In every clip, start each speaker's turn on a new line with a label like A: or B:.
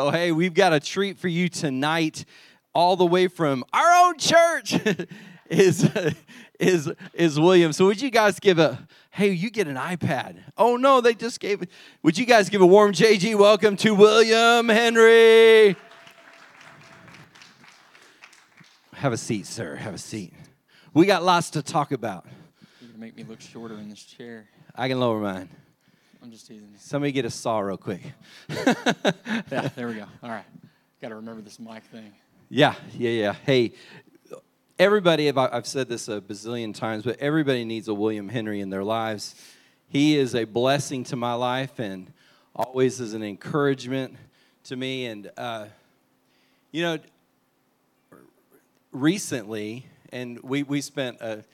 A: Oh, hey, we've got a treat for you tonight, all the way from our own church. is is is William. So would you guys give a hey, you get an iPad. Oh no, they just gave it. Would you guys give a warm JG welcome to William Henry? Have a seat, sir. Have a seat. We got lots to talk about.
B: You're gonna make me look shorter in this chair.
A: I can lower mine.
B: I'm just teasing you.
A: Somebody get a saw real quick.
B: Yeah, there we go. All right. Got to remember this mic thing.
A: Yeah, yeah, yeah. Hey, everybody, I've- I've said this a bazillion times, but everybody needs a William Henry in their lives. He is a blessing to my life and always is an encouragement to me. And, uh, you know, recently, and we, we spent a,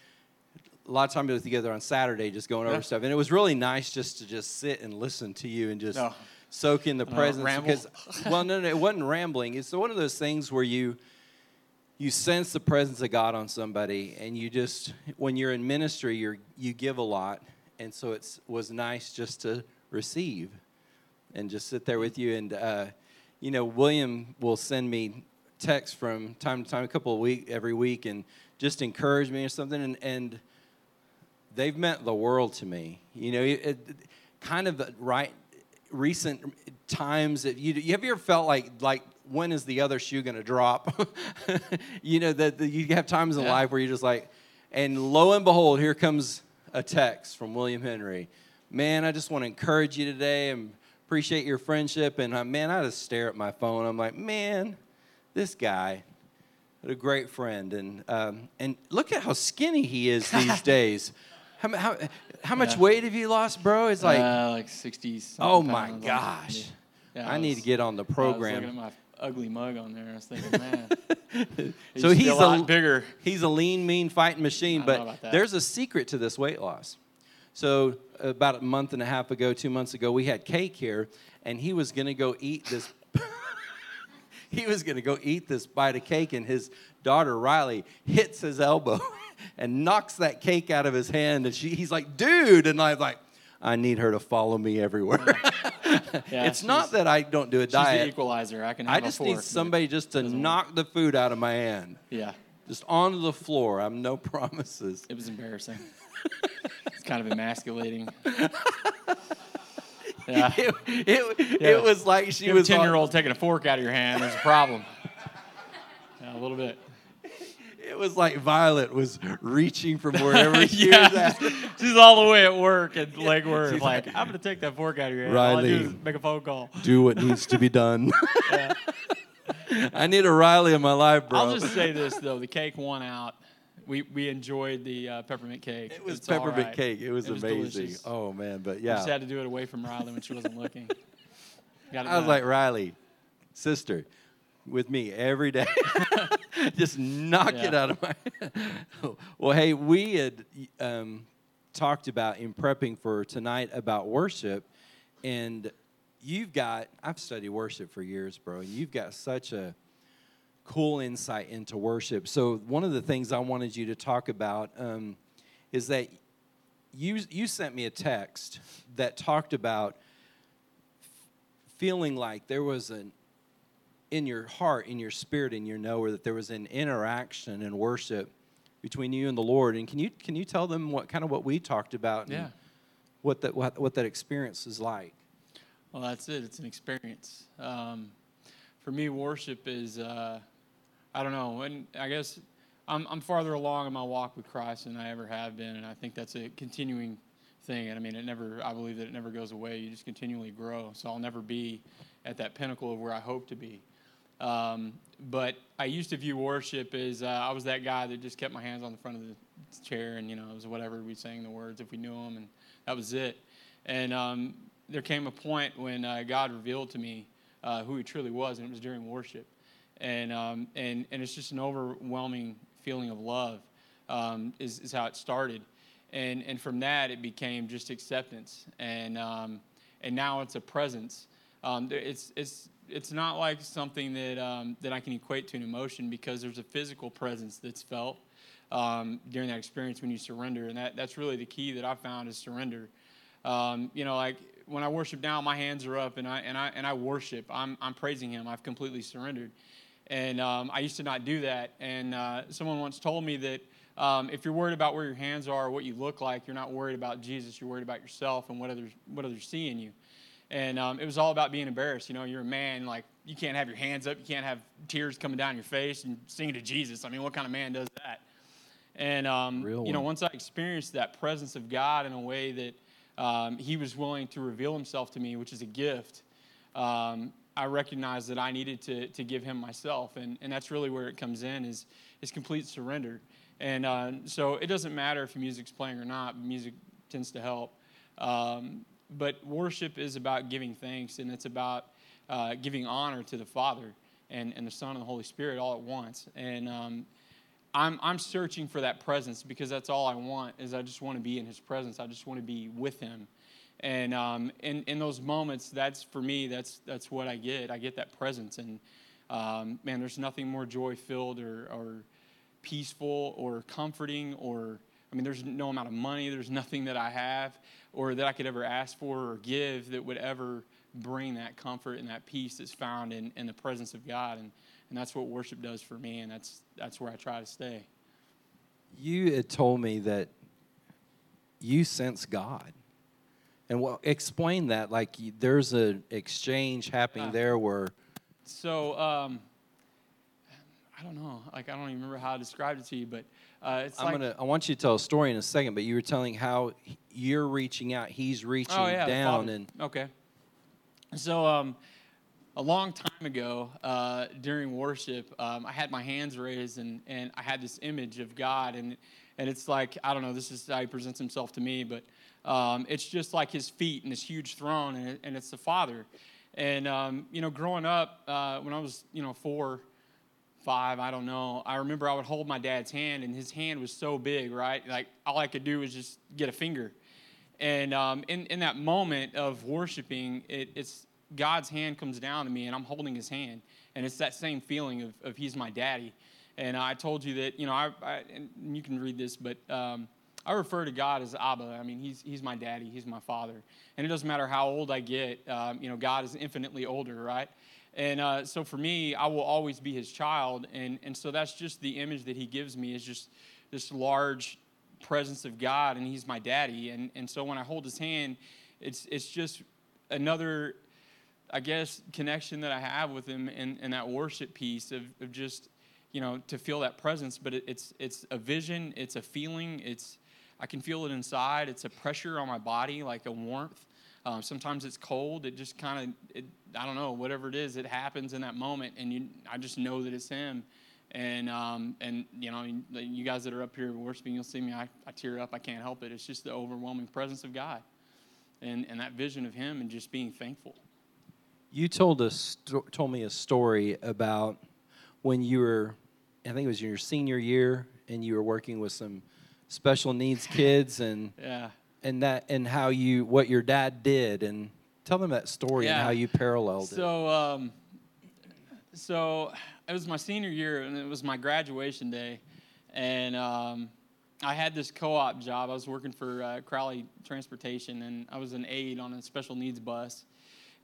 A: a lot of time together on Saturday just going over
B: Yeah.
A: stuff. And it was really nice just to just sit and listen to you and just soak in the
B: Uh,
A: presence.
B: ramble?
A: Because, well, no, no, it wasn't rambling. It's one of those things where you you sense the presence of God on somebody, and you just when you're in ministry, you're you give a lot, and so it was nice just to receive and just sit there with you. And uh, you know, William will send me texts from time to time, a couple of week every week, and just encourage me or something. And, and they've meant the world to me. You know, it, it- kind of right recent times that you, you have you ever felt like like when is the other shoe going to drop? you know that you have times in
B: Yeah.
A: life where you're just like, and lo and behold, here comes a text from William Henry. Man, I just want to encourage you today and appreciate your friendship. And uh, man, I just stare at my phone. I'm like, man, this guy, what a great friend. And um, and look at how skinny he is these days. How, how, how much
B: Yeah.
A: weight have you lost, bro? It's like,
B: uh, like 60.
A: oh my
B: pounds.
A: gosh.
B: Yeah,
A: I need to get on the program.
B: I was looking at my ugly mug on there. I was thinking, man.
A: So
B: used to be
A: he's
B: a lot
A: a-
B: bigger.
A: He's a lean, mean fighting machine,
B: I
A: but there's a secret to this weight loss. So about a month and a half ago, two months ago, we had cake here, and he was to go eat this. he was going to go eat this bite of cake, and his daughter Riley hits his elbow and knocks that cake out of his hand, and she, he's like, "Dude!" And I'm like, "I need her to follow me everywhere."
B: Yeah,
A: it's not that I don't do a
B: She's the
A: diet.
B: equalizer. I can
A: I
B: a
A: just
B: fork,
A: need somebody just to
B: doesn't work.
A: knock the food out of my hand
B: Yeah,
A: just onto the floor. I'm no promises.
B: it was embarrassing. it's kind of emasculating. Yeah.
A: It, it,
B: Yeah.
A: it was like she
B: a
A: was on-
B: 10 year old taking a fork out of your hand, there's a problem. Yeah, a little bit.
A: It was like Violet was reaching from wherever she
B: yeah,
A: was at.
B: she's all the way at work at Lake Worth.
A: She's
B: Like,
A: like,
B: I'm gonna take that fork out of your hand. All I do
A: Riley.
B: is make a phone call.
A: Do what needs to be done.
B: Yeah.
A: I need a Riley in my life, bro.
B: I'll just say this though: the cake won out. We we enjoyed the uh, peppermint cake.
A: it was
B: It's
A: peppermint
B: right.
A: cake. It was,
B: It was
A: amazing.
B: delicious.
A: Oh man, but
B: We just had to do it away from Riley when she wasn't looking. Got it
A: I was like Riley, sister, with me every day. just knock it out of my. well, hey, we had um, talked about in prepping for tonight about worship, and you've got. I've studied worship for years, bro, and you've got such a cool insight into worship. So one of the things I wanted you to talk about um, is that you you sent me a text that talked about feeling like there was an in your heart, in your spirit, in your knower that there was an interaction and worship between you and the Lord. And can you can you tell them what kind of what we talked about? and
B: Yeah.
A: What that what, what that experience is like.
B: Well, that's it. It's an experience. Um, for me, worship is, uh, I don't know, and I guess I'm, I'm farther along in my walk with Christ than I ever have been, and I think that's a continuing thing. And I mean, it never, I believe that it never goes away. You just continually grow. So I'll never be at that pinnacle of where I hope to be. Um, but I used to view worship as uh, I was that guy that just kept my hands on the front of the chair, and you know, it was whatever we sang the words if we knew them, and that was it. And um, there came a point when uh, God revealed to me uh, who He truly was, and it was during worship. And um, and and it's just an overwhelming feeling of love um, is is how it started. And and from that it became just acceptance, and um, and now it's a presence. Um, it's it's it's not like something that um, that I can equate to an emotion because there's a physical presence that's felt um, during that experience when you surrender, and that that's really the key that I found is surrender. Um, you know, like when I worship now, my hands are up and I and I and I worship. I'm I'm praising Him. I've completely surrendered, and um, I used to not do that. And uh, someone once told me that um, if you're worried about where your hands are or what you look like, you're not worried about Jesus. You're worried about yourself and what others what others see in you. And um, it was all about being embarrassed. You know, you're a man, like you can't have your hands up, you can't have tears coming down your face and singing to Jesus. I mean, what kind of man does that? And um, you know, once I experienced that presence of God in a way that um, He was willing to reveal Himself to me, which is a gift, um, I recognized that I needed to to give Him myself, and and that's really where it comes in is is complete surrender. And uh, so it doesn't matter if music's playing or not. Music tends to help. Um, but worship is about giving thanks, and it's about uh, giving honor to the Father and, and the Son and the Holy Spirit all at once. And um, I'm, I'm searching for that presence because that's all I want is I just want to be in his presence. I just want to be with him. And um, in, in those moments, that's for me, that's, that's what I get. I get that presence. And um, man, there's nothing more joy filled or, or peaceful or comforting or, I mean, there's no amount of money, there's nothing that I have or that I could ever ask for or give that would ever bring that comfort and that peace that's found in, in the presence of God. And, and that's what worship does for me, and that's that's where I try to stay.
A: You had told me that you sense God, and well, explain that. Like there's an exchange happening there where.
B: So um, don't know. Like I don't even remember how I described it to you, but uh, it's
A: I'm
B: like,
A: gonna. I want you to tell a story in a second, but you were telling how you're reaching out, he's reaching
B: oh, yeah,
A: down, and
B: okay. So um, a long time ago uh, during worship, um, I had my hands raised and, and I had this image of God. And, and it's like, I don't know, this is how he presents himself to me, but um, it's just like his feet and this huge throne, and, it, and it's the Father. And, um, you know, growing up, uh, when I was, you know, four, five, I don't know, I remember I would hold my dad's hand, and his hand was so big, right? Like, all I could do was just get a finger. And um, in, in that moment of worshiping, it, it's God's hand comes down to me and I'm holding his hand. And it's that same feeling of, of he's my daddy. And I told you that, you know, I, I you can read this, but um, I refer to God as Abba. I mean, he's, he's my daddy, he's my father. And it doesn't matter how old I get, um, you know, God is infinitely older, right? And uh, so for me, I will always be his child. And, and so that's just the image that he gives me is just this large presence of God, and he's my daddy. And, and so when I hold his hand, it's, it's just another I guess, connection that I have with him and, in that worship piece of, of just, you know, to feel that presence. But it, it's it's a vision, it's a feeling, it's I can feel it inside. It's a pressure on my body, like a warmth. Um, sometimes it's cold. It just kind of, I don't know, whatever it is, it happens in that moment, and you, I just know that it's him. And um, and you know, you guys that are up here worshiping, you'll see me. I, I tear up. I can't help it. It's just the overwhelming presence of God, and and that vision of Him, and just being thankful.
A: You told us told me a story about when you were, I think it was your senior year, and you were working with some special needs kids, and
B: yeah,
A: and that and how you what your dad did, and tell them that story
B: yeah.
A: and how you paralleled
B: so,
A: it.
B: So, um, so it was my senior year, and it was my graduation day, and um, I had this co-op job. I was working for uh, Crowley Transportation, and I was an aide on a special needs bus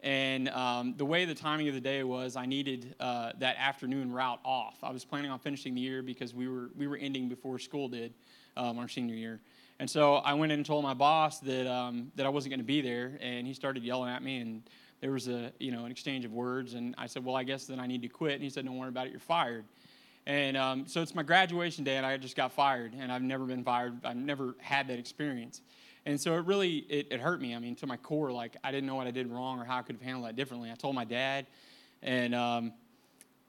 B: and um, the way the timing of the day was, I needed uh, that afternoon route off. I was planning on finishing the year because we were we were ending before school did um, our senior year. And so I went in and told my boss that um, that I wasn't going to be there, and he started yelling at me, and there was a you know an exchange of words, and I said, well, I guess then I need to quit. And he said, don't worry about it, you're fired. And um, so it's my graduation day, and I just got fired, and I've never been fired. I've never had that experience. And so it really it, it, hurt me. I mean, to my core, like I didn't know what I did wrong or how I could have handled that differently. I told my dad, and um,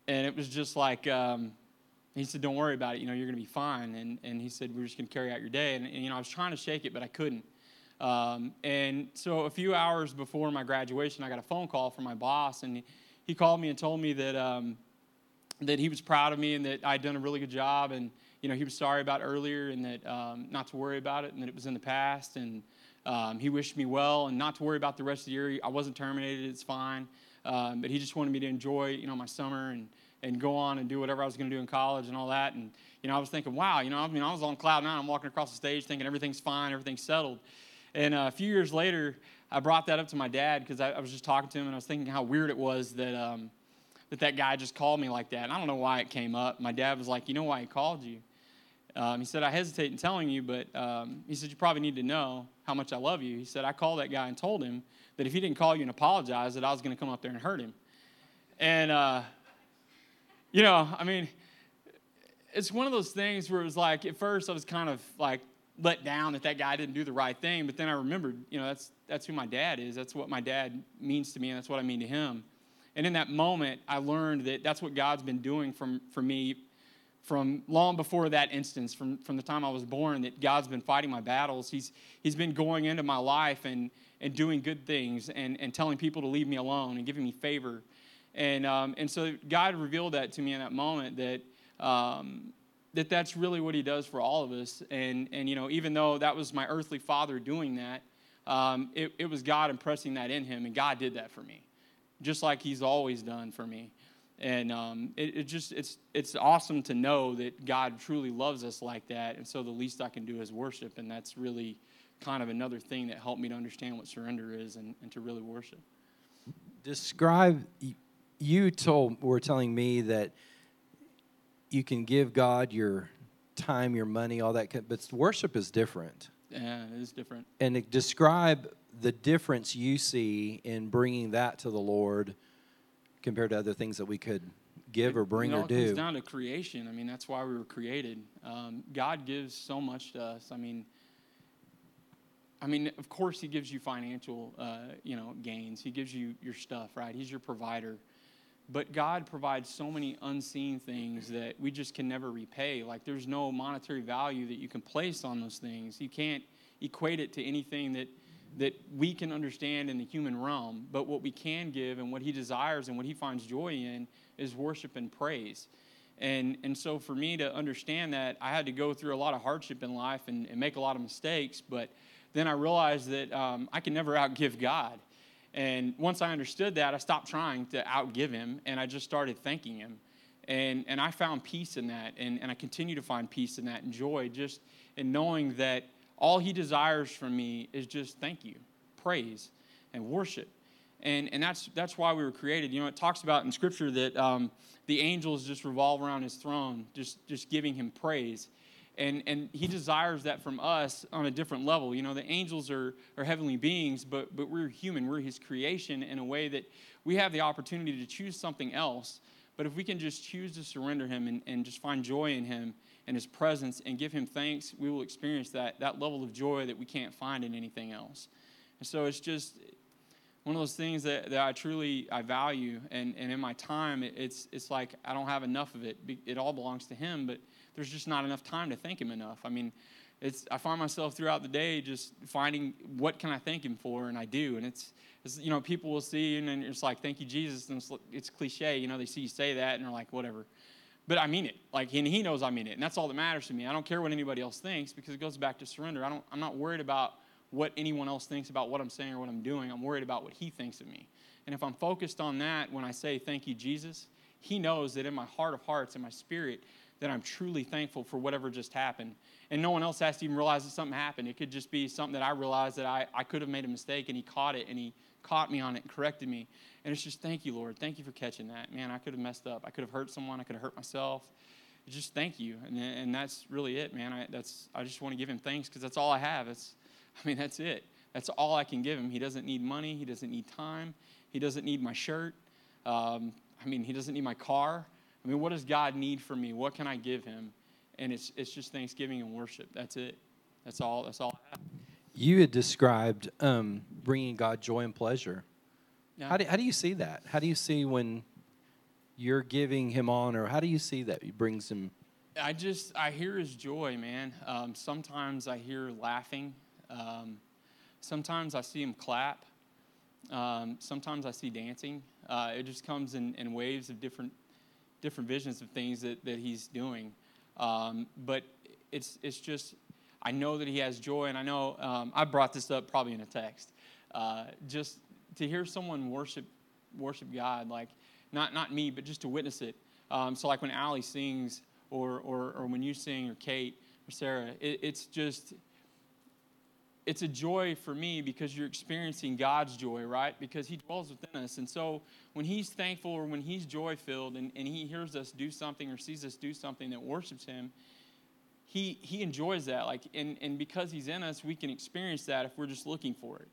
B: and it was just like um, he said, "Don't worry about it. You know, you're going to be fine." And and he said, "We're just going to carry out your day." And, and, you know, I was trying to shake it, but I couldn't. Um, and so a few hours before my graduation, I got a phone call from my boss, and he, called me and told me that um, that he was proud of me and that I'd done a really good job and you know, he was sorry about earlier and that um, not to worry about it and that it was in the past. And um, he wished me well and not to worry about the rest of the year. I wasn't terminated, it's fine. Um, but he just wanted me to enjoy, you know, my summer and, and go on and do whatever I was going to do in college and all that. And, you know, I was thinking, wow, you know, I mean, I was on cloud nine. I'm walking across the stage thinking everything's fine, everything's settled. And uh, a few years later, I brought that up to my dad because I, I, was just talking to him and I was thinking how weird it was that um, that that guy just called me like that. And I don't know why it came up. My dad was like, "You know why he called you?" Um, he said, "I hesitate in telling you, but um, he said you probably need to know how much I love you." He said, "I called that guy and told him that if he didn't call you and apologize, that I was going to come up there and hurt him." And uh, you know, I mean, it's one of those things where it was like at first I was kind of like let down that that guy didn't do the right thing. But then I remembered, you know, that's that's who my dad is. That's what my dad means to me, and that's what I mean to him. And in that moment, I learned that that's what God's been doing from for me from long before that instance, from, from the time I was born, that God's been fighting my battles. He's, he's been going into my life and, and doing good things and, and telling people to leave me alone and giving me favor. And, um, and so God revealed that to me in that moment that um, that that's really what he does for all of us. And, and you know, even though that was my earthly father doing that, um, it, it was God impressing that in him, and God did that for me, just like he's always done for me. And um, it, it, just, it's, it's awesome to know that God truly loves us like that. And so the least I can do is worship. And that's really kind of another thing that helped me to understand what surrender is and, and to really worship.
A: Describe, you told, were telling me that you can give God your time, your money, all that, but worship is different.
B: Yeah, it is different.
A: And describe the difference you see in bringing that to the Lord compared to other things that we could give or bring
B: it,
A: or do. It
B: comes down to creation. I mean, that's why we were created. Um, God gives so much to us. I mean, I mean, of course, He gives you financial, uh, you know, gains. He gives you your stuff, right? He's your provider. But God provides so many unseen things that we just can never repay. Like there's no monetary value that you can place on those things. You can't equate it to anything that that we can understand in the human realm. But what we can give and what He desires and what He finds joy in is worship and praise. And, and so for me to understand that, I had to go through a lot of hardship in life and, and make a lot of mistakes. But then I realized that um, I can never outgive God. And once I understood that, I stopped trying to outgive him and I just started thanking him. And, and I found peace in that. And, and I continue to find peace in that and joy just in knowing that all he desires from me is just thank you, praise, and worship. And, and that's, that's why we were created. You know, it talks about in Scripture that um, the angels just revolve around his throne, just, just giving him praise and and he desires that from us on a different level. You know the angels are are heavenly beings but but we're human. We're his creation in a way that we have the opportunity to choose something else. But if we can just choose to surrender him and, and just find joy in him and his presence and give him thanks we will experience that that level of joy that we can't find in anything else. And so it's just one of those things that, that I truly I value. And, and in my time it, it's it's like I don't have enough of it. It all belongs to him but there's just not enough time to thank him enough. I mean, it's I find myself throughout the day just finding what can I thank him for, and I do. And it's, it's you know people will see and then it's like thank you Jesus, and it's, it's cliche. You know they see you say that and they're like whatever, but I mean it. Like and he knows I mean it, and that's all that matters to me. I don't care what anybody else thinks because it goes back to surrender. I don't I'm not worried about what anyone else thinks about what I'm saying or what I'm doing. I'm worried about what he thinks of me. And if I'm focused on that when I say thank you Jesus, he knows that in my heart of hearts, in my spirit, that I'm truly thankful for whatever just happened. And no one else has to even realize that something happened. It could just be something that I realized that I, I could have made a mistake and he caught it and he caught me on it and corrected me. And it's just thank you, Lord. Thank you for catching that. Man, I could have messed up. I could have hurt someone. I could have hurt myself. Just thank you. And, and that's really it, man. I, that's, I just want to give him thanks because that's all I have. It's, I mean, that's it. That's all I can give him. He doesn't need money. He doesn't need time. He doesn't need my shirt. Um, I mean, he doesn't need my car. I mean, what does God need from me? What can I give him? And it's, it's just thanksgiving and worship. That's it. That's all. That's all I have.
A: You had described um, bringing God joy and pleasure. Yeah. How, do, how do you see that? How do you see when you're giving him honor? How do you see that he brings him?
B: I just, I hear his joy, man. Um, sometimes I hear laughing. Um, sometimes I see him clap. Um, sometimes I see dancing. Uh, it just comes in, in waves of different different visions of things that, that he's doing. Um, but it's, it's just, I know that he has joy, and I know um, I brought this up probably in a text. Uh, just to hear someone worship worship God, like not not me, but just to witness it. Um, so like when Allie sings, or, or or when you sing, or Kate or Sarah, it, it's just it's a joy for me because you're experiencing God's joy, right? Because He dwells within us. And so when He's thankful or when He's joy filled and, and He hears us do something or sees us do something that worships Him, He, he enjoys that. Like, and, and because He's in us, we can experience that if we're just looking for it.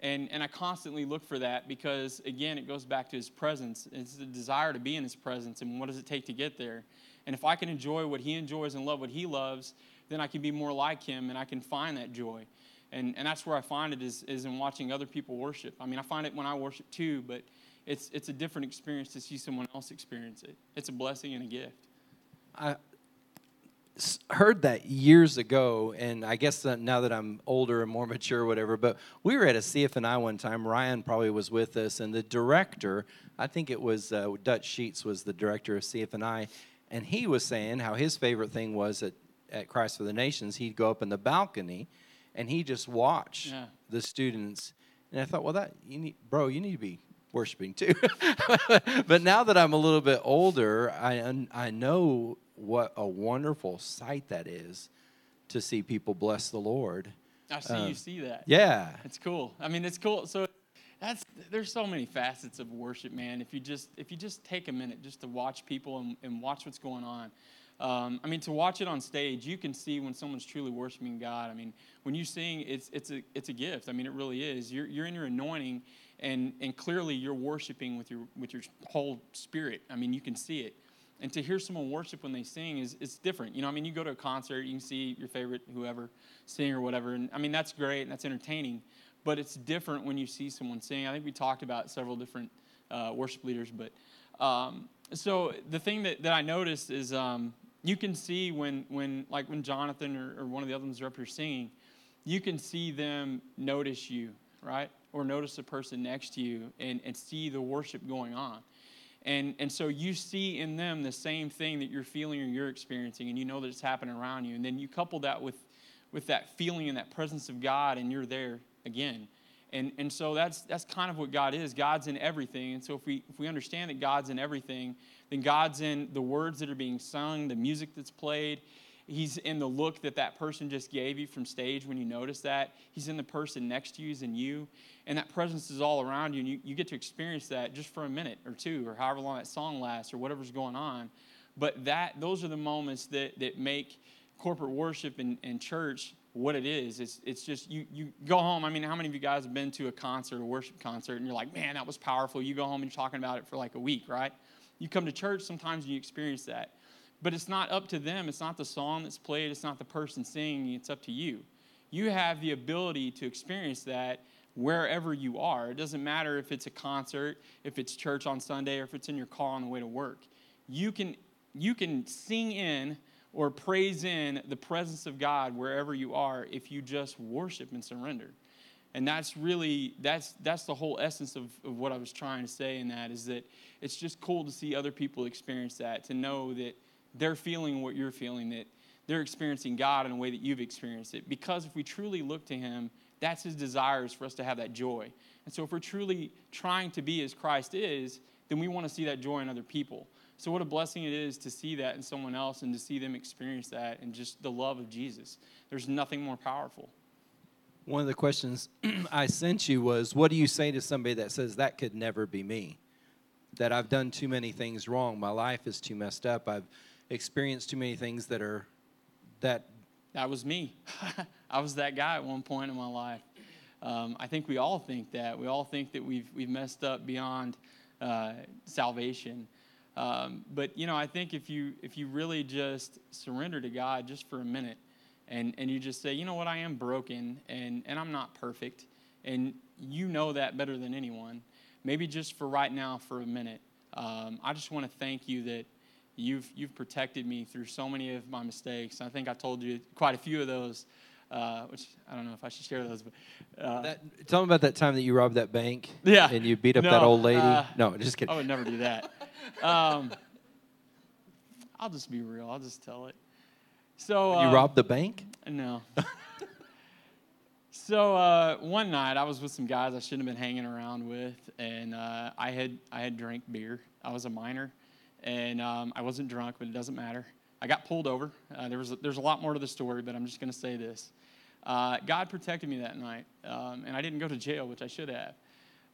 B: And, and I constantly look for that because, again, it goes back to His presence. It's the desire to be in His presence, and what does it take to get there? And if I can enjoy what He enjoys and love what He loves, then I can be more like Him and I can find that joy. And, and that's where I find it is, is in watching other people worship. I mean, I find it when I worship too, but it's, it's a different experience to see someone else experience it. It's a blessing and a gift.
A: I heard that years ago, and I guess now that I'm older and more mature, whatever. But we were at a CFNI one time. Ryan probably was with us, and the director, I think it was uh, Dutch Sheets, was the director of CFNI, and he was saying how his favorite thing was at at Christ for the Nations. He'd go up in the balcony, and he just watched
B: Yeah.
A: the students. And I thought, well, that you need, bro, you need to be worshiping too. but now that I'm a little bit older, I I know what a wonderful sight that is to see people bless the Lord.
B: I see
A: Um,
B: you see that.
A: Yeah.
B: It's cool. I mean, it's cool. So that's there's so many facets of worship, man. If you just if you just take a minute just to watch people and, and watch what's going on. Um, I mean, to watch it on stage, you can see when someone's truly worshiping God. I mean, when you sing, it's it's a it's a gift. I mean, it really is. You're you're in your anointing, and and clearly you're worshiping with your with your whole spirit. I mean, you can see it. And to hear someone worship when they sing is it's different. You know, I mean, you go to a concert, you can see your favorite whoever sing or whatever, and I mean that's great and that's entertaining. But it's different when you see someone sing. I think we talked about several different uh, worship leaders, but um, so the thing that, that I noticed is um, you can see when when like when Jonathan or, or one of the other ones are up here singing, you can see them notice you, right? Or notice the person next to you and, and see the worship going on. And, and so you see in them the same thing that you're feeling or you're experiencing, and you know that it's happening around you. And then you couple that with, with that feeling and that presence of God, and you're there again. And, and so that's, that's kind of what God is. God's in everything. And so if we, if we understand that God's in everything, then God's in the words that are being sung, the music that's played. He's in the look that that person just gave you from stage when you notice that. He's in the person next to you, he's in you. And that presence is all around you, and you, you get to experience that just for a minute or two, or however long that song lasts, or whatever's going on. But that those are the moments that, that make corporate worship and, and church what it is. It's, it's just you, you go home. I mean, how many of you guys have been to a concert, a worship concert, and you're like, man, that was powerful. You go home and you're talking about it for like a week, right? You come to church sometimes and you experience that. But it's not up to them. It's not the song that's played. It's not the person singing. It's up to you. You have the ability to experience that wherever you are. It doesn't matter if it's a concert, if it's church on Sunday, or if it's in your car on the way to work. You can, you can sing in or praise in the presence of God wherever you are if you just worship and surrender. And that's really that's that's the whole essence of, of what I was trying to say in that is that it's just cool to see other people experience that, to know that they're feeling what you're feeling, that they're experiencing God in a way that you've experienced it. Because if we truly look to Him, that's His desires for us to have that joy. And so if we're truly trying to be as Christ is, then we want to see that joy in other people. So what a blessing it is to see that in someone else and to see them experience that and just the love of Jesus. There's nothing more powerful.
A: One of the questions I sent you was, what do you say to somebody that says that could never be me? That I've done too many things wrong. My life is too messed up. I've experienced too many things that are that
B: That was me. I was that guy at one point in my life. Um, I think we all think that. We all think that we've, we've messed up beyond uh, salvation. Um, but, you know, I think if you, if you really just surrender to God just for a minute and, and you just say, you know what, I am broken and, and I'm not perfect, and you know that better than anyone, maybe just for right now, for a minute, um, I just want to thank you that you've you've protected me through so many of my mistakes. I think I told you quite a few of those, uh, which I don't know if I should share those, but uh,
A: that tell me about that time that you robbed that bank
B: Yeah.
A: and you beat up
B: No,
A: that old lady.
B: uh,
A: no, just kidding.
B: I would never do that. Um, I'll just be real. I'll just tell it. So
A: you
B: um,
A: robbed the bank?
B: No. so uh, one night I was with some guys I shouldn't have been hanging around with, and uh, I had I had drank beer. I was a minor, and um, I wasn't drunk, but it doesn't matter. I got pulled over. Uh, there was a, there's a lot more to the story, but I'm just going to say this. uh, God protected me that night, um, and I didn't go to jail, which I should have.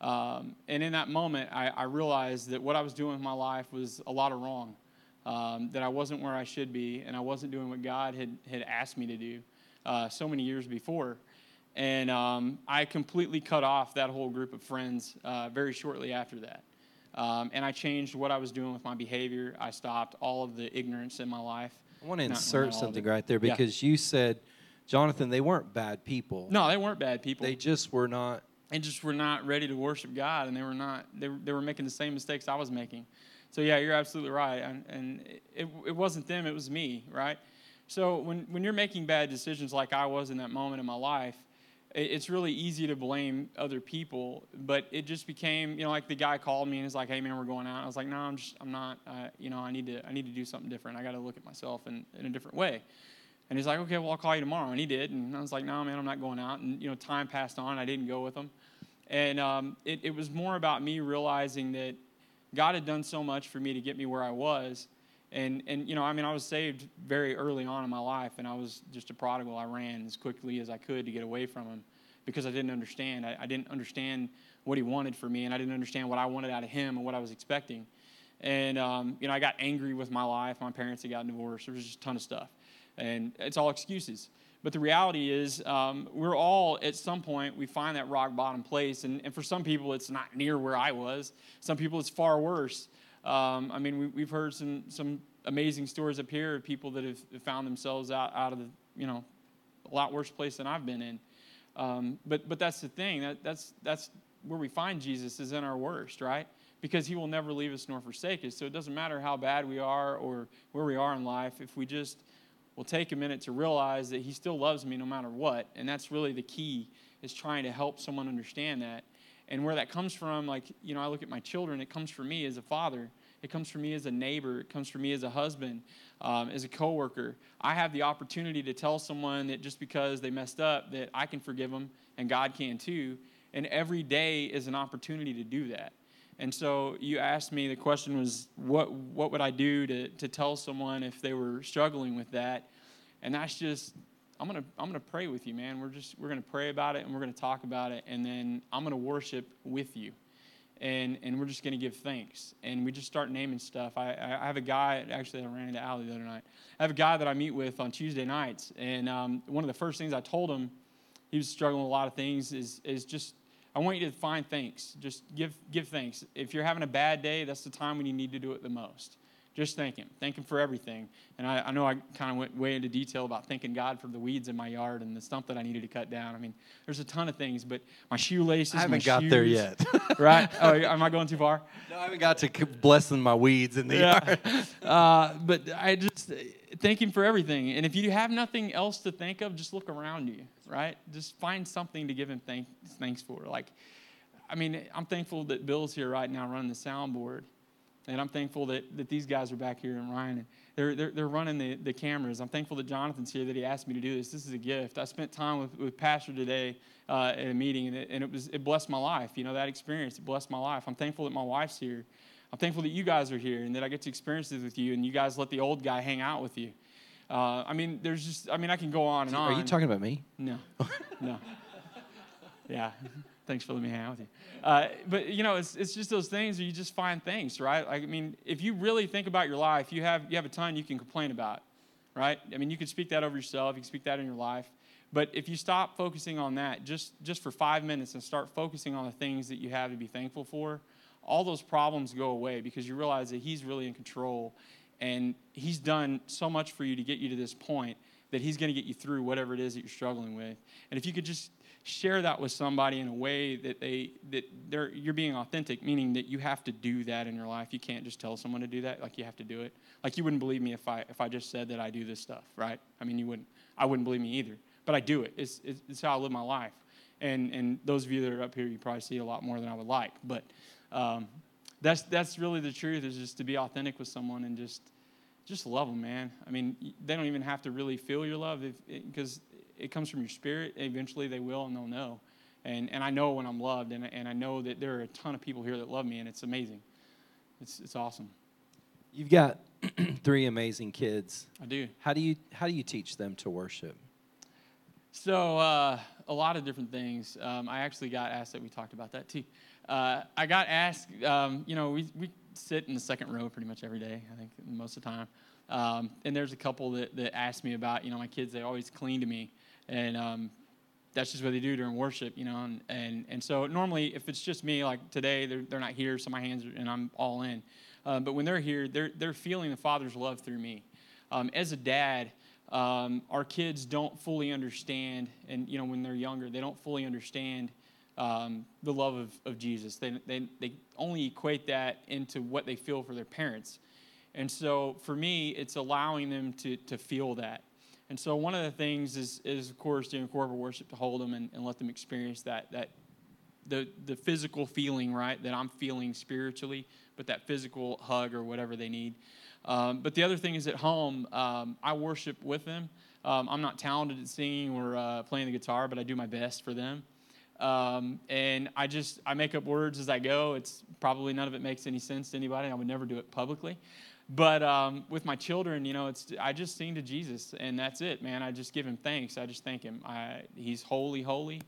B: Um, and in that moment, I, I, realized that what I was doing with my life was a lot of wrong, um, that I wasn't where I should be, and I wasn't doing what God had, had asked me to do uh, so many years before. And um, I completely cut off that whole group of friends uh, very shortly after that. Um, and I changed what I was doing with my behavior. I stopped all of the ignorance in my life.
A: I want to insert something right there because yeah. you said, Jonathan, they weren't bad people.
B: No, they weren't bad people.
A: They just were not.
B: They just were not ready to worship God, and they were not. They, they were making the same mistakes I was making. So yeah, you're absolutely right. And, and it, it wasn't them; it was me, right? So when when you're making bad decisions like I was in that moment in my life, it's really easy to blame other people, but it just became, you know, like the guy called me and he's like, "Hey, man, we're going out." I was like, "No, I'm just, I'm not. Uh, you know, I need to, I need to do something different. I got to look at myself in, in a different way." And he's like, "Okay, well, I'll call you tomorrow." And he did, and I was like, "No, man, I'm not going out." And you know, time passed on. I didn't go with him, and um, it, it was more about me realizing that God had done so much for me to get me where I was. And and you know i mean i was saved very early on in my life and i was just a prodigal. I ran as quickly as i could to get away from him because i didn't understand. I, I didn't understand what he wanted for me and i didn't understand what i wanted out of him and what i was expecting. And um, you know i got angry with my life. My parents had gotten divorced. There was just a ton of stuff. And it's all excuses but the reality is um, we're all at some point we find that rock bottom place and, and for some people it's not near where i was some people it's far worse um, I mean, we, have heard some some amazing stories up here of people that have found themselves out, out of the you know a lot worse place than I've been in. Um, but but that's the thing that that's that's where we find Jesus is in our worst, right? Because He will never leave us nor forsake us. So it doesn't matter how bad we are or where we are in life if we just will take a minute to realize that He still loves me no matter what, and that's really the key is trying to help someone understand that and where that comes from, like, you know, I look at my children, it comes from me as a father. It comes from me as a neighbor. It comes from me as a husband, um, as a coworker. I have the opportunity to tell someone that just because they messed up, that I can forgive them and God can too. And every day is an opportunity to do that. And so you asked me, the question was, what, what would I do to, to tell someone if they were struggling with that? And that's just I'm gonna I'm gonna pray with you, man. We're just we're gonna pray about it and we're gonna talk about it, and then I'm gonna worship with you, and and we're just gonna give thanks. And we just start naming stuff. I I have a guy actually I ran into Ali the other night. I have a guy that I meet with on Tuesday nights, and um, one of the first things I told him, he was struggling with a lot of things, is is just I want you to find thanks. Just give give thanks. If you're having a bad day, that's the time when you need to do it the most. Just thank Him. Thank Him for everything. And I, I know I kind of went way into detail about thanking God for the weeds in my yard and the stump that I needed to cut down. I mean, there's a ton of things, but my shoelaces,
A: I haven't
B: got
A: shoes, there yet.
B: right? Oh, am I going too far?
A: No, I haven't got to blessing my weeds in the yeah.
B: yard. uh, but I just thank Him for everything. And if you have nothing else to think of, just look around you, right? Just find something to give Him thank, thanks for. Like, I mean, I'm thankful that Bill's here right now running the soundboard. And I'm thankful that, that these guys are back here and Ryan. And they're, they're, they're running the, the cameras. I'm thankful that Jonathan's here that he asked me to do this. This is a gift. I spent time with, with Pastor today uh, at a meeting, and, it, and it, was, it blessed my life. You know, that experience, it blessed my life. I'm thankful that my wife's here. I'm thankful that you guys are here and that I get to experience this with you, and you guys let the old guy hang out with you. Uh, I mean, there's just, I mean, I can go on and on.
A: Are you talking about me?
B: No. no. Yeah. Thanks for letting me hang out with you. Uh, but you know, it's, it's just those things where you just find things, right? I mean, if you really think about your life, you have you have a ton you can complain about, right? I mean, you can speak that over yourself, you can speak that in your life. But if you stop focusing on that just just for five minutes and start focusing on the things that you have to be thankful for, all those problems go away because you realize that He's really in control, and He's done so much for you to get you to this point that He's going to get you through whatever it is that you're struggling with. And if you could just share that with somebody in a way that they that they're you're being authentic meaning that you have to do that in your life. You can't just tell someone to do that. Like you have to do it. Like you wouldn't believe me if i if i just said that i do this stuff right? I mean you wouldn't i wouldn't believe me either. But i do it. It's it's, it's how i live my life. And and those of you that are up here you probably see a lot more than i would like. But um, that's that's really the truth is just to be authentic with someone and just just love them man i mean they don't even have to really feel your love because it comes from your spirit. Eventually, they will and they'll know. And, and I know when I'm loved, and, and I know that there are a ton of people here that love me, and it's amazing. It's, it's awesome.
A: You've got three amazing kids.
B: I do.
A: How do you how do you teach them to worship?
B: So uh, a lot of different things. Um, I actually got asked that. We talked about that too. Uh, I got asked. Um, you know, we we sit in the second row pretty much every day. I think most of the time. Um, and there's a couple that that asked me about. You know, my kids. They always cling to me, and um, that's just what they do during worship. You know, and and and so normally if it's just me, like today, they're they're not here, so my hands are, and I'm all in. Uh, but when they're here, they're they're feeling the Father's love through me. Um, as a dad, um, our kids don't fully understand, and you know when they're younger, they don't fully understand um, the love of, of Jesus. They, they, they only equate that into what they feel for their parents. And so for me, it's allowing them to, to feel that. And so one of the things is, is of course, during corporate worship to hold them and, and let them experience that, that the, the physical feeling, right, that I'm feeling spiritually, but that physical hug or whatever they need. Um, but the other thing is at home, um, I worship with them. Um, I'm not talented at singing or uh, playing the guitar, but I do my best for them. Um, and I just I make up words as I go. It's probably none of it makes any sense to anybody. I would never do it publicly. But um, with my children, you know, it's I just sing to Jesus, and that's it, man. I just give him thanks. I just thank him. I, he's holy, holy,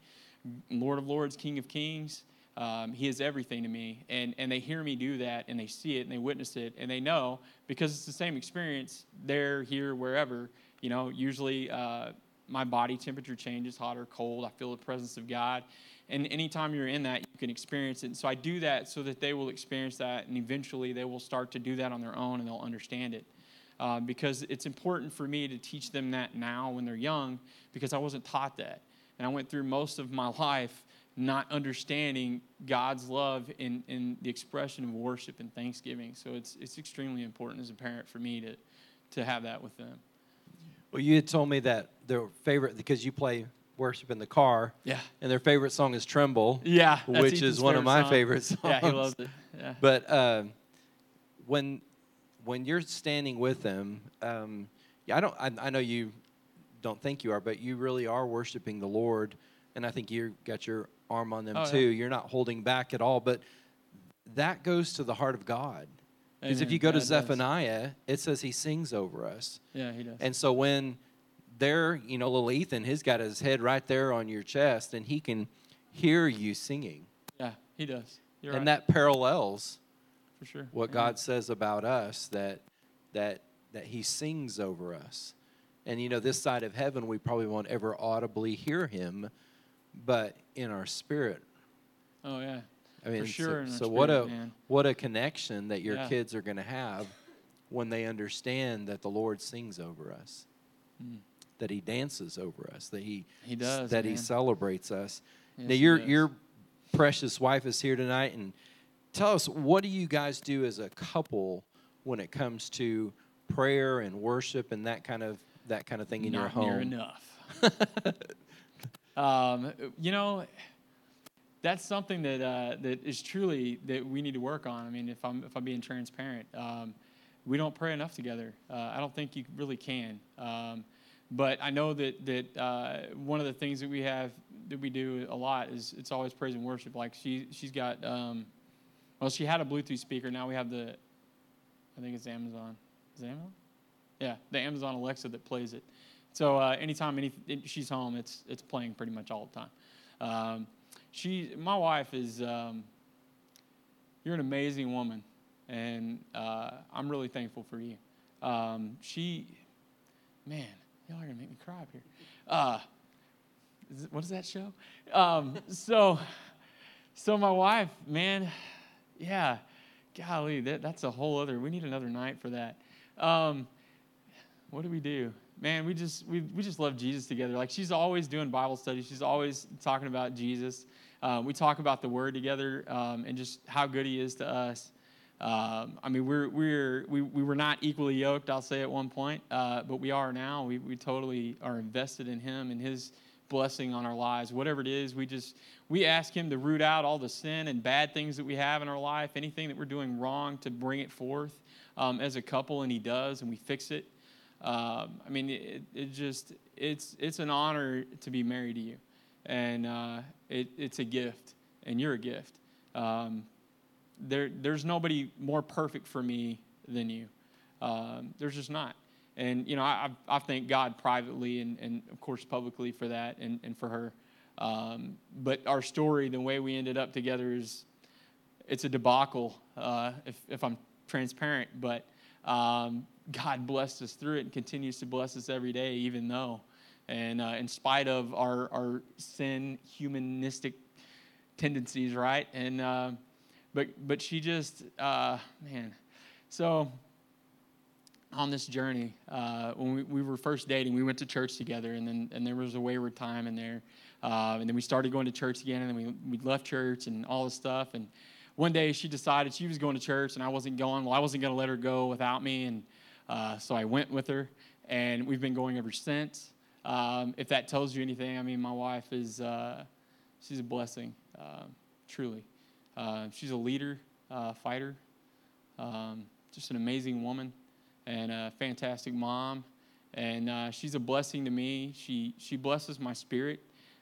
B: Lord of Lords, King of Kings. Um, he is everything to me. And, and they hear me do that and they see it and they witness it and they know because it's the same experience there, here, wherever. You know, usually uh, my body temperature changes, hot or cold. I feel the presence of God. And anytime you're in that, you can experience it. And so I do that so that they will experience that and eventually they will start to do that on their own and they'll understand it. Uh, because it's important for me to teach them that now when they're young because I wasn't taught that. And I went through most of my life not understanding God's love in, in the expression of worship and thanksgiving. So it's, it's extremely important as a parent for me to, to have that with them.
A: Well, you had told me that their favorite, because you play worship in the car.
B: Yeah.
A: And their favorite song is Tremble.
B: Yeah.
A: Which is one of my
B: song.
A: favorite songs.
B: Yeah, he loves it. Yeah.
A: But uh, when when you're standing with them, um, yeah, I don't. I, I know you don't think you are, but you really are worshiping the Lord, and I think you got your arm on them
B: Oh,
A: too.
B: yeah.
A: You're not holding back at all, but that goes to the heart of God. Because if you go
B: Yeah,
A: to
B: does.
A: Zephaniah, it says he sings over us.
B: Yeah, he does.
A: And so when they're, you know, little Ethan, he's got his head right there on your chest, and he can hear you singing.
B: yeah, he does. You're
A: and
B: right.
A: that parallels
B: for sure.
A: what
B: Yeah.
A: God says about us that that that He sings over us. And you know, this side of heaven, we probably won't ever audibly hear Him, but in our spirit.
B: Oh yeah.
A: I mean,
B: sure
A: so, so what a
B: man.
A: what a connection that your
B: Yeah.
A: kids are going to have when they understand that the Lord sings over us,
B: Mm.
A: That He dances over us, that He
B: He does,
A: that He celebrates us.
B: Yes,
A: now your your precious wife is here tonight, and tell us what do you guys do as a couple when it comes to prayer and worship and that kind of that kind of thing in
B: Not
A: your home.
B: near enough. um, you know, that's something that uh, that is truly that we need to work on. I mean, if I'm if I'm being transparent, um, we don't pray enough together. Uh, I don't think you really can. Um, but I know that that uh, one of the things that we have that we do a lot is it's always praise and worship. Like she she's got um, well she had a Bluetooth speaker. Now we have the I think it's Amazon. Is it Amazon? Yeah, the Amazon Alexa that plays it. So uh, anytime any, she's home, it's it's playing pretty much all the time. Um, she, my wife is, um, you're an amazing woman, and uh, I'm really thankful for you. Um, she, man, y'all are gonna make me cry up here. Uh, is it, what is that show? Um, so, so my wife, man, yeah, golly, that, that's a whole other. We need another night for that. Um, what do we do? Man, we just we, we just love Jesus together. Like she's always doing Bible study. She's always talking about Jesus. Uh, we talk about the Word together um, and just how good He is to us. Um, I mean, we're we're we, we were not equally yoked. I'll say at one point, uh, but we are now. We we totally are invested in Him and His blessing on our lives. Whatever it is, we just we ask Him to root out all the sin and bad things that we have in our life, anything that we're doing wrong, to bring it forth um, as a couple, and He does, and we fix it. Um, I mean, it, it just it's it's an honor to be married to you, and uh, it, it's a gift, and you're a gift. Um, there there's nobody more perfect for me than you. Um, there's just not, and you know, I, I thank God privately and, and of course publicly for that and, and for her. Um, but our story, the way we ended up together, is it's a debacle. Uh, if if I'm transparent, but um, God blessed us through it and continues to bless us every day, even though, and uh, in spite of our our sin, humanistic tendencies, right? And uh, but but she just uh, man, so on this journey, uh, when we, we, were first dating, we went to church together, and then and there was a wayward time in there, uh, and then we started going to church again, and then we, we left church and all this stuff. And one day she decided she was going to church, and I wasn't going. Well, I wasn't going to let her go without me, and uh, so I went with her, and we've been going ever since. Um, if that tells you anything, I mean, my wife is uh, she's a blessing, uh, truly. Uh, she's a leader, uh, fighter, um, just an amazing woman and a fantastic mom. And uh, she's a blessing to me. She, she blesses my spirit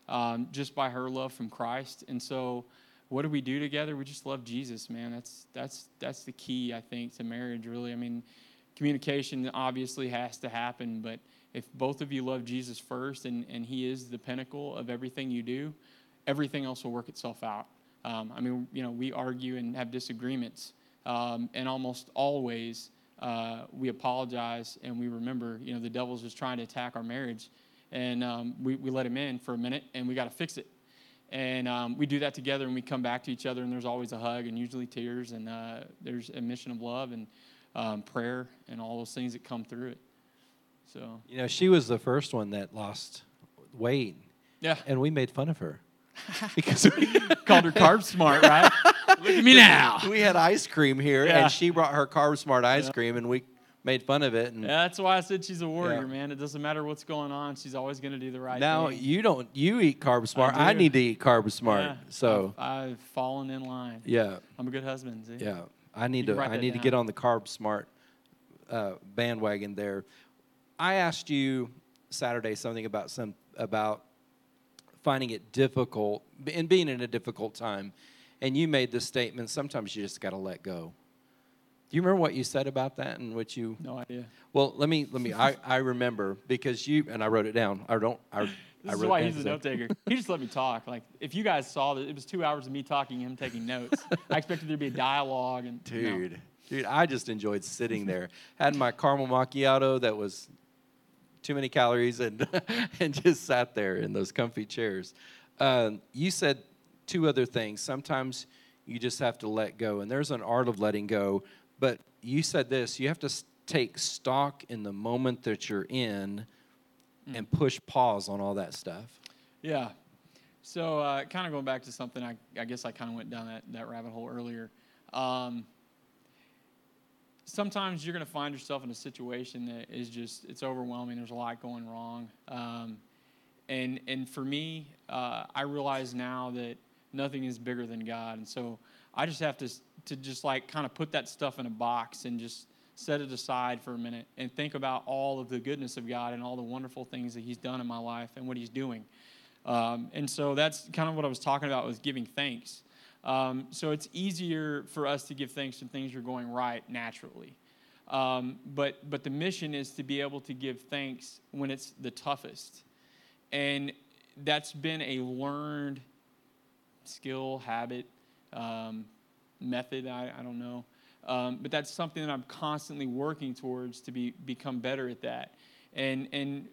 B: um, just by her love from Christ. And so, what do we do together? We just love Jesus, man. That's, that's, that's the key, I think, to marriage, really. I mean, communication obviously has to happen, but if both of you love Jesus first and, and He is the pinnacle of everything you do, everything else will work itself out. Um, I mean, you know, we argue and have disagreements, um, and almost always uh, we apologize and we remember, you know, the devil's just trying to attack our marriage. And um, we, we let him in for a minute and we got to fix it. And um, we do that together and we come back to each other and there's always a hug and usually tears and uh, there's a mission of love and um, prayer and all those things that come through it. So,
A: you know, she was the first one that lost weight.
B: Yeah.
A: And we made fun of her because we
B: called her carb smart, right? Look at me now.
A: We had ice cream here,
B: Yeah.
A: and she brought her carb smart ice
B: Yeah.
A: cream, and we made fun of it. And
B: Yeah, that's why I said she's a warrior,
A: Yeah.
B: man. It doesn't matter what's going on; she's always going to do the right
A: now
B: thing.
A: Now you don't. You eat carb smart. I,
B: do.
A: need to eat carb smart. So
B: I've, I've fallen in line.
A: yeah,
B: I'm a good husband. See?
A: yeah. I need
B: You
A: to. I need to get on the carb smart uh, bandwagon there. I asked you Saturday something about some about finding it difficult and being in a difficult time, and you made the statement. Sometimes you just got to let go. Do you remember what you said about that and what you?
B: No idea.
A: Well, let me let me. I, I remember because you and I wrote it down. I don't. I, I
B: This is why he's a note taker. He just let me talk. Like if you guys saw that, it was two hours of me talking, him taking notes. I expected there to be a dialogue and no.
A: Dude, dude, I just enjoyed sitting there. Had my caramel macchiato that was too many calories, and and just sat there in those comfy chairs. Um, you said two other things. Sometimes you just have to let go, and there's an art of letting go. But you said this: you have to take stock in the moment that you're in, and push pause on all that stuff.
B: Yeah. So uh, kind of going back to something, I, I guess I kind of went down that, that rabbit hole earlier. Um, sometimes you're going to find yourself in a situation that is just it's overwhelming. There's a lot going wrong, um, and and for me, uh, I realize now that nothing is bigger than God, and so I just have to to just like kind of put that stuff in a box and just set it aside for a minute and think about all of the goodness of God and all the wonderful things that He's done in my life and what He's doing. Um, and so that's kind of what I was talking about was giving thanks. Um, so it's easier for us to give thanks when things are going right naturally. Um, but but the mission is to be able to give thanks when it's the toughest, and that's been a learned skill, habit, um, method. I, I don't know, um, but that's something that I'm constantly working towards to be become better at that. And and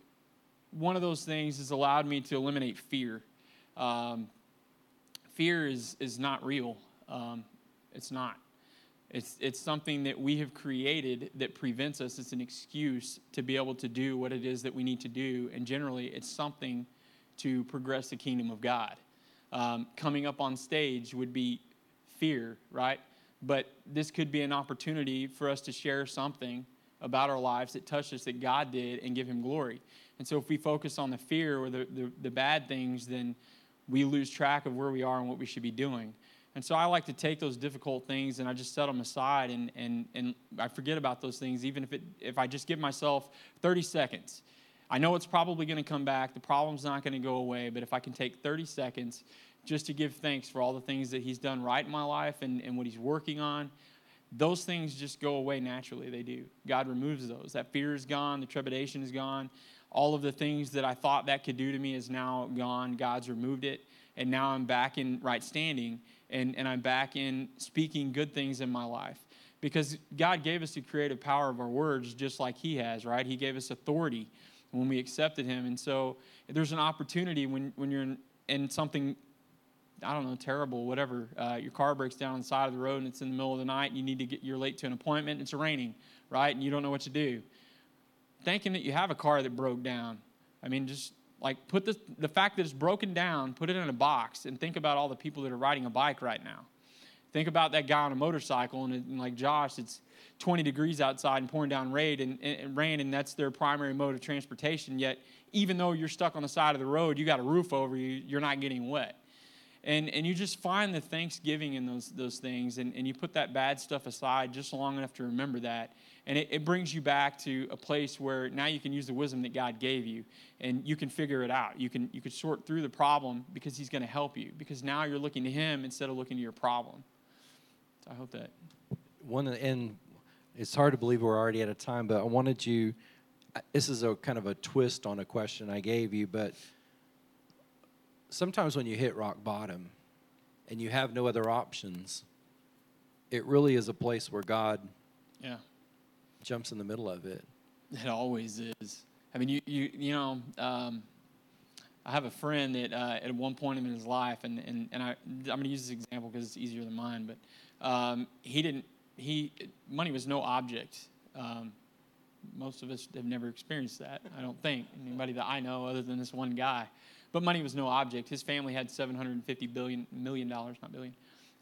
B: one of those things has allowed me to eliminate fear. Um, fear is is not real. Um, it's not. It's it's something that we have created that prevents us. It's an excuse to be able to do what it is that we need to do, and generally, it's something to progress the kingdom of God. Um, coming up on stage would be fear, right? But this could be an opportunity for us to share something about our lives that touched us that God did and give Him glory. And so, if we focus on the fear or the, the, the bad things, then we lose track of where we are and what we should be doing. And so I like to take those difficult things and I just set them aside and, and, and I forget about those things, even if, it, if I just give myself 30 seconds. I know it's probably going to come back. The problem's not going to go away. But if I can take 30 seconds just to give thanks for all the things that He's done right in my life and, and what He's working on, those things just go away naturally. They do. God removes those. That fear is gone, the trepidation is gone. All of the things that I thought that could do to me is now gone. God's removed it. And now I'm back in right standing and, and I'm back in speaking good things in my life. Because God gave us the creative power of our words just like He has, right? He gave us authority when we accepted Him. And so there's an opportunity when, when you're in, in something I don't know, terrible, whatever. Uh, your car breaks down on the side of the road and it's in the middle of the night and you need to get, you're late to an appointment, it's raining, right? And you don't know what to do. Thinking that you have a car that broke down. I mean, just like put the, the fact that it's broken down, put it in a box and think about all the people that are riding a bike right now. Think about that guy on a motorcycle and, and like Josh, it's 20 degrees outside and pouring down rain and, and rain and that's their primary mode of transportation. Yet, even though you're stuck on the side of the road, you got a roof over you, you're not getting wet and, and you just find the thanksgiving in those, those things and, and you put that bad stuff aside just long enough to remember that. And it, it brings you back to a place where now you can use the wisdom that god gave you and you can figure it out. You can you can sort through the problem because he's going to help you because now you're looking to him instead of looking to your problem. So i hope that
A: one and it's hard to believe we're already at a time but i wanted you uh, this is a kind of a twist on a question i gave you but sometimes when you hit rock bottom and you have no other options, it really is a place where God
B: yeah.
A: jumps in the middle of it.
B: It always is. I mean, you, you, you know, um, I have a friend that uh, at one point in his life, and, and, and I, I'm going to use this example because it's easier than mine, but um, he didn't, he, money was no object. Um, most of us have never experienced that, I don't think. Anybody that I know other than this one guy. But money was no object. His family had 750 billion million dollars, not billion.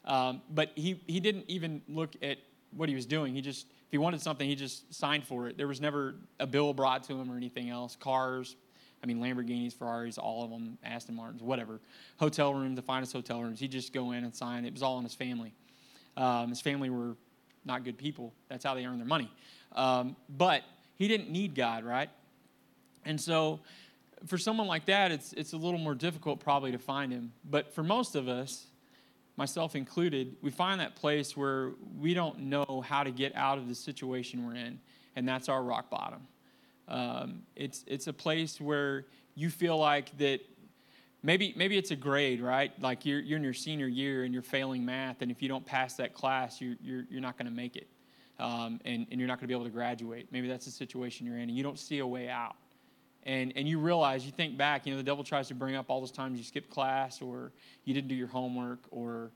B: Um, but he he didn't even look at what he was doing. He just if he wanted something, he just signed for it. There was never a bill brought to him or anything else. Cars, I mean Lamborghinis, Ferraris, all of them, Aston Martins, whatever. Hotel rooms, the finest hotel rooms. He'd just go in and sign. It was all in his family. Um, his family were not good people. That's how they earned their money. Um, but he didn't need God, right? And so for someone like that, it's, it's a little more difficult probably to find him. But for most of us, myself included, we find that place where we don't know how to get out of the situation we're in, and that's our rock bottom. Um, it's, it's a place where you feel like that maybe, maybe it's a grade, right? Like you're, you're in your senior year and you're failing math, and if you don't pass that class, you're, you're, you're not going to make it. Um, and, and you're not going to be able to graduate. Maybe that's the situation you're in, and you don't see a way out and, and you realize, you think back, you know, the devil tries to bring up all those times you skipped class or you didn't do your homework or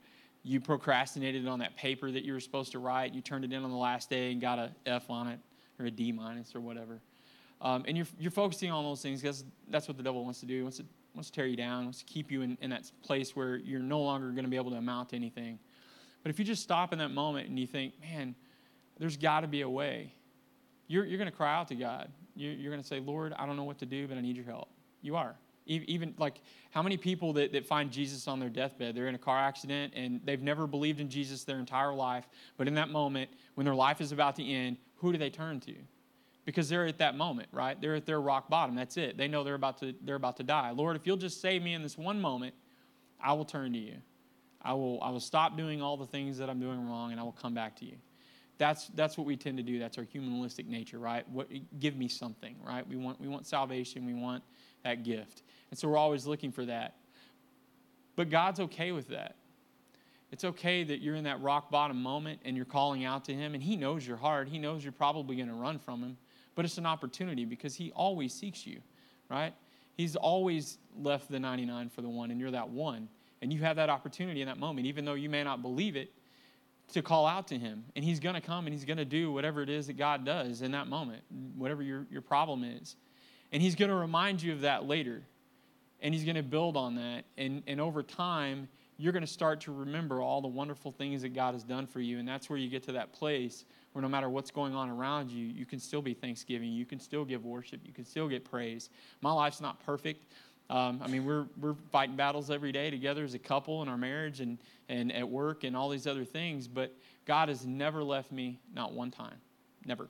B: you procrastinated on that paper that you were supposed to write. You turned it in on the last day and got a F on it or a D minus or whatever. Um, and you're, you're focusing on those things because that's what the devil wants to do. He wants to, wants to tear you down, wants to keep you in, in that place where you're no longer going to be able to amount to anything. But if you just stop in that moment and you think, man, there's got to be a way, you're, you're going to cry out to God you're going to say, Lord, I don't know what to do, but I need your help. You are. Even like how many people that, that find Jesus on their deathbed, they're in a car accident and they've never believed in Jesus their entire life, but in that moment, when their life is about to end, who do they turn to? Because they're at that moment, right? They're at their rock bottom. That's it. They know they're about to they're about to die. Lord, if you'll just save me in this one moment, I will turn to you. I will I will stop doing all the things that I'm doing wrong and I will come back to you that's that's what we tend to do. That's our humanistic nature right? What give me something right? We want we want salvation. We want that gift. And so we're always looking for that. But god's okay with that. It's okay that you're in that rock bottom moment and you're calling out to him and he knows your heart. He knows you're probably going to run from him but it's an opportunity because he always seeks you right? He's always left the 99 for the one and you're that one. And you have that opportunity in that moment even though you may not believe it to call out to him. And he's going to come and he's going to do whatever it is that God does in that moment, whatever your, your problem is. And he's going to remind you of that later. And he's going to build on that. And, and over time, you're going to start to remember all the wonderful things that God has done for you. And that's where you get to that place where no matter what's going on around you, you can still be thanksgiving. You can still give worship. You can still get praise. My life's not perfect. Um, I mean, we're, we're fighting battles every day together as a couple in our marriage and, and at work and all these other things, but God has never left me, not one time. Never.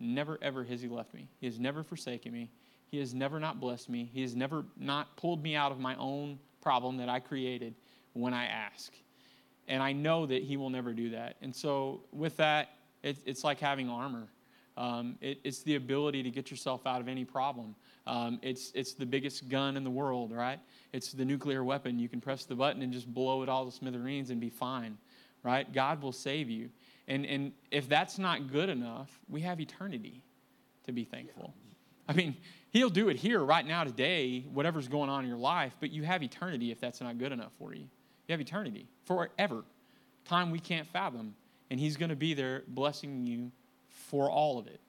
B: Never, ever has He left me. He has never forsaken me. He has never not blessed me. He has never not pulled me out of my own problem that I created when I ask. and I know that He will never do that. And so, with that, it, it's like having armor. Um, it, it's the ability to get yourself out of any problem. Um, it's, it's the biggest gun in the world, right? It's the nuclear weapon. You can press the button and just blow it all to smithereens and be fine, right? God will save you. And, and if that's not good enough, we have eternity to be thankful. I mean, He'll do it here, right now, today, whatever's going on in your life, but you have eternity if that's not good enough for you. You have eternity forever, time we can't fathom. And He's going to be there blessing you for all of it.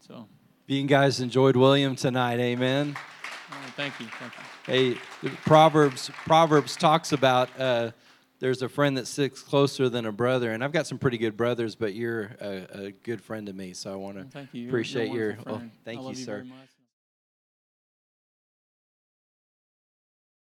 B: So,
A: You guys enjoyed William tonight, amen.
B: uh, thank you. Thank you.
A: Hey, Proverbs Proverbs talks about uh, there's a friend that sits closer than a brother, and I've got some pretty good brothers, but you're a, a good friend to me, so I want to
B: thank you.
A: Appreciate your. Oh, thank you,
B: love
A: sir.
B: very much.